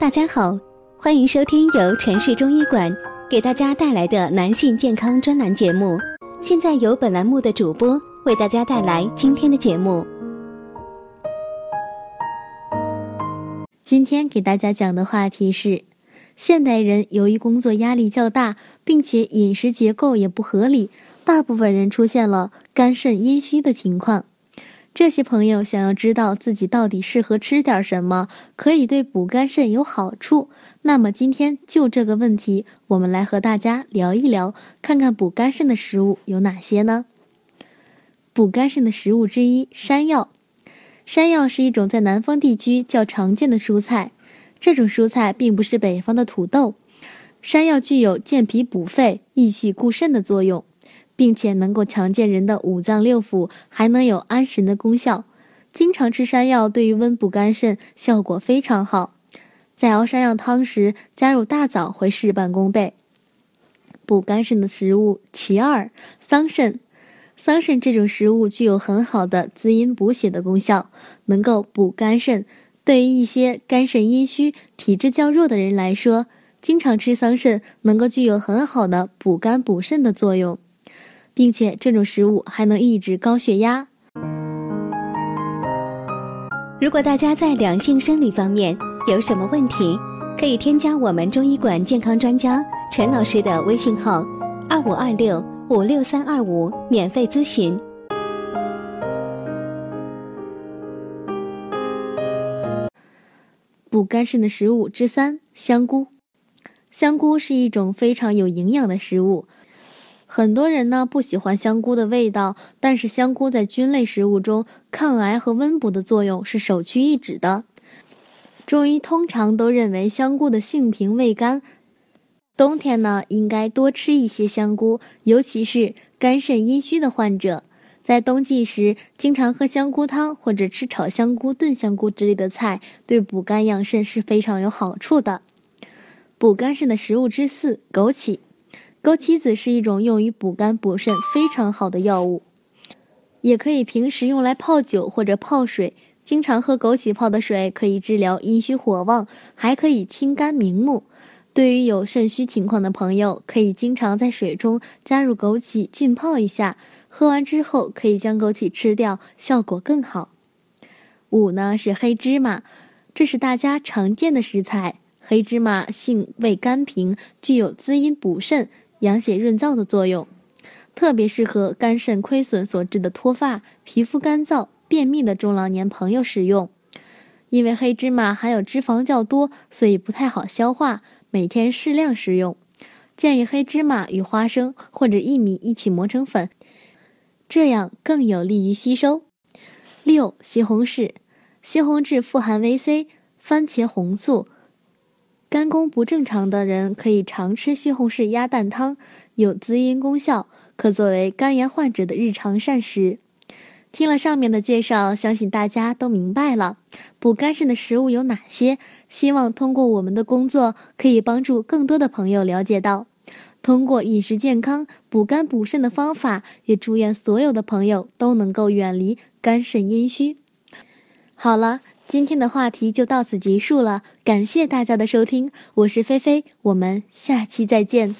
大家好，欢迎收听由城市中医馆给大家带来的男性健康专栏节目。现在由本栏目的主播为大家带来今天的节目。今天给大家讲的话题是：现代人由于工作压力较大，并且饮食结构也不合理，大部分人出现了肝肾阴虚的情况。这些朋友想要知道自己到底适合吃点什么，可以对补肝肾有好处。那么今天就这个问题，我们来和大家聊一聊，看看补肝肾的食物有哪些呢？补肝肾的食物之一，山药。山药是一种在南方地区较常见的蔬菜，这种蔬菜并不是北方的土豆。山药具有健脾补肺、益气固肾的作用。并且能够强健人的五脏六腑，还能有安神的功效。经常吃山药，对于温补肝肾效果非常好。在熬山药汤时，加入大枣会事半功倍。补肝肾的食物其二，桑葚。桑葚这种食物具有很好的滋阴补血的功效，能够补肝肾。对于一些肝肾阴虚、体质较弱的人来说，经常吃桑葚能够具有很好的补肝补肾的作用。并且这种食物还能抑制高血压。如果大家在两性生理方面有什么问题，可以添加我们中医馆健康专家陈老师的微信号：二五二六五六三二五，免费咨询。补肝肾的食物之三：香菇。香菇是一种非常有营养的食物。很多人呢不喜欢香菇的味道，但是香菇在菌类食物中抗癌和温补的作用是首屈一指的。中医通常都认为香菇的性平味甘，冬天呢应该多吃一些香菇，尤其是肝肾阴虚的患者，在冬季时经常喝香菇汤或者吃炒香菇、炖香菇之类的菜，对补肝养肾是非常有好处的。补肝肾的食物之四：枸杞。枸杞子是一种用于补肝补肾非常好的药物，也可以平时用来泡酒或者泡水。经常喝枸杞泡的水可以治疗阴虚火旺，还可以清肝明目。对于有肾虚情况的朋友，可以经常在水中加入枸杞浸泡一下，喝完之后可以将枸杞吃掉，效果更好。五呢是黑芝麻，这是大家常见的食材。黑芝麻性味甘平，具有滋阴补肾。养血润燥的作用，特别适合肝肾亏损所致的脱发、皮肤干燥、便秘的中老年朋友使用。因为黑芝麻含有脂肪较多，所以不太好消化，每天适量食用。建议黑芝麻与花生或者薏米一起磨成粉，这样更有利于吸收。六、西红柿，西红柿富含维 C、番茄红素。肝功不正常的人可以常吃西红柿鸭蛋汤，有滋阴功效，可作为肝炎患者的日常膳食。听了上面的介绍，相信大家都明白了补肝肾的食物有哪些。希望通过我们的工作，可以帮助更多的朋友了解到，通过饮食健康补肝补肾的方法。也祝愿所有的朋友都能够远离肝肾阴虚。好了。今天的话题就到此结束了，感谢大家的收听，我是菲菲，我们下期再见。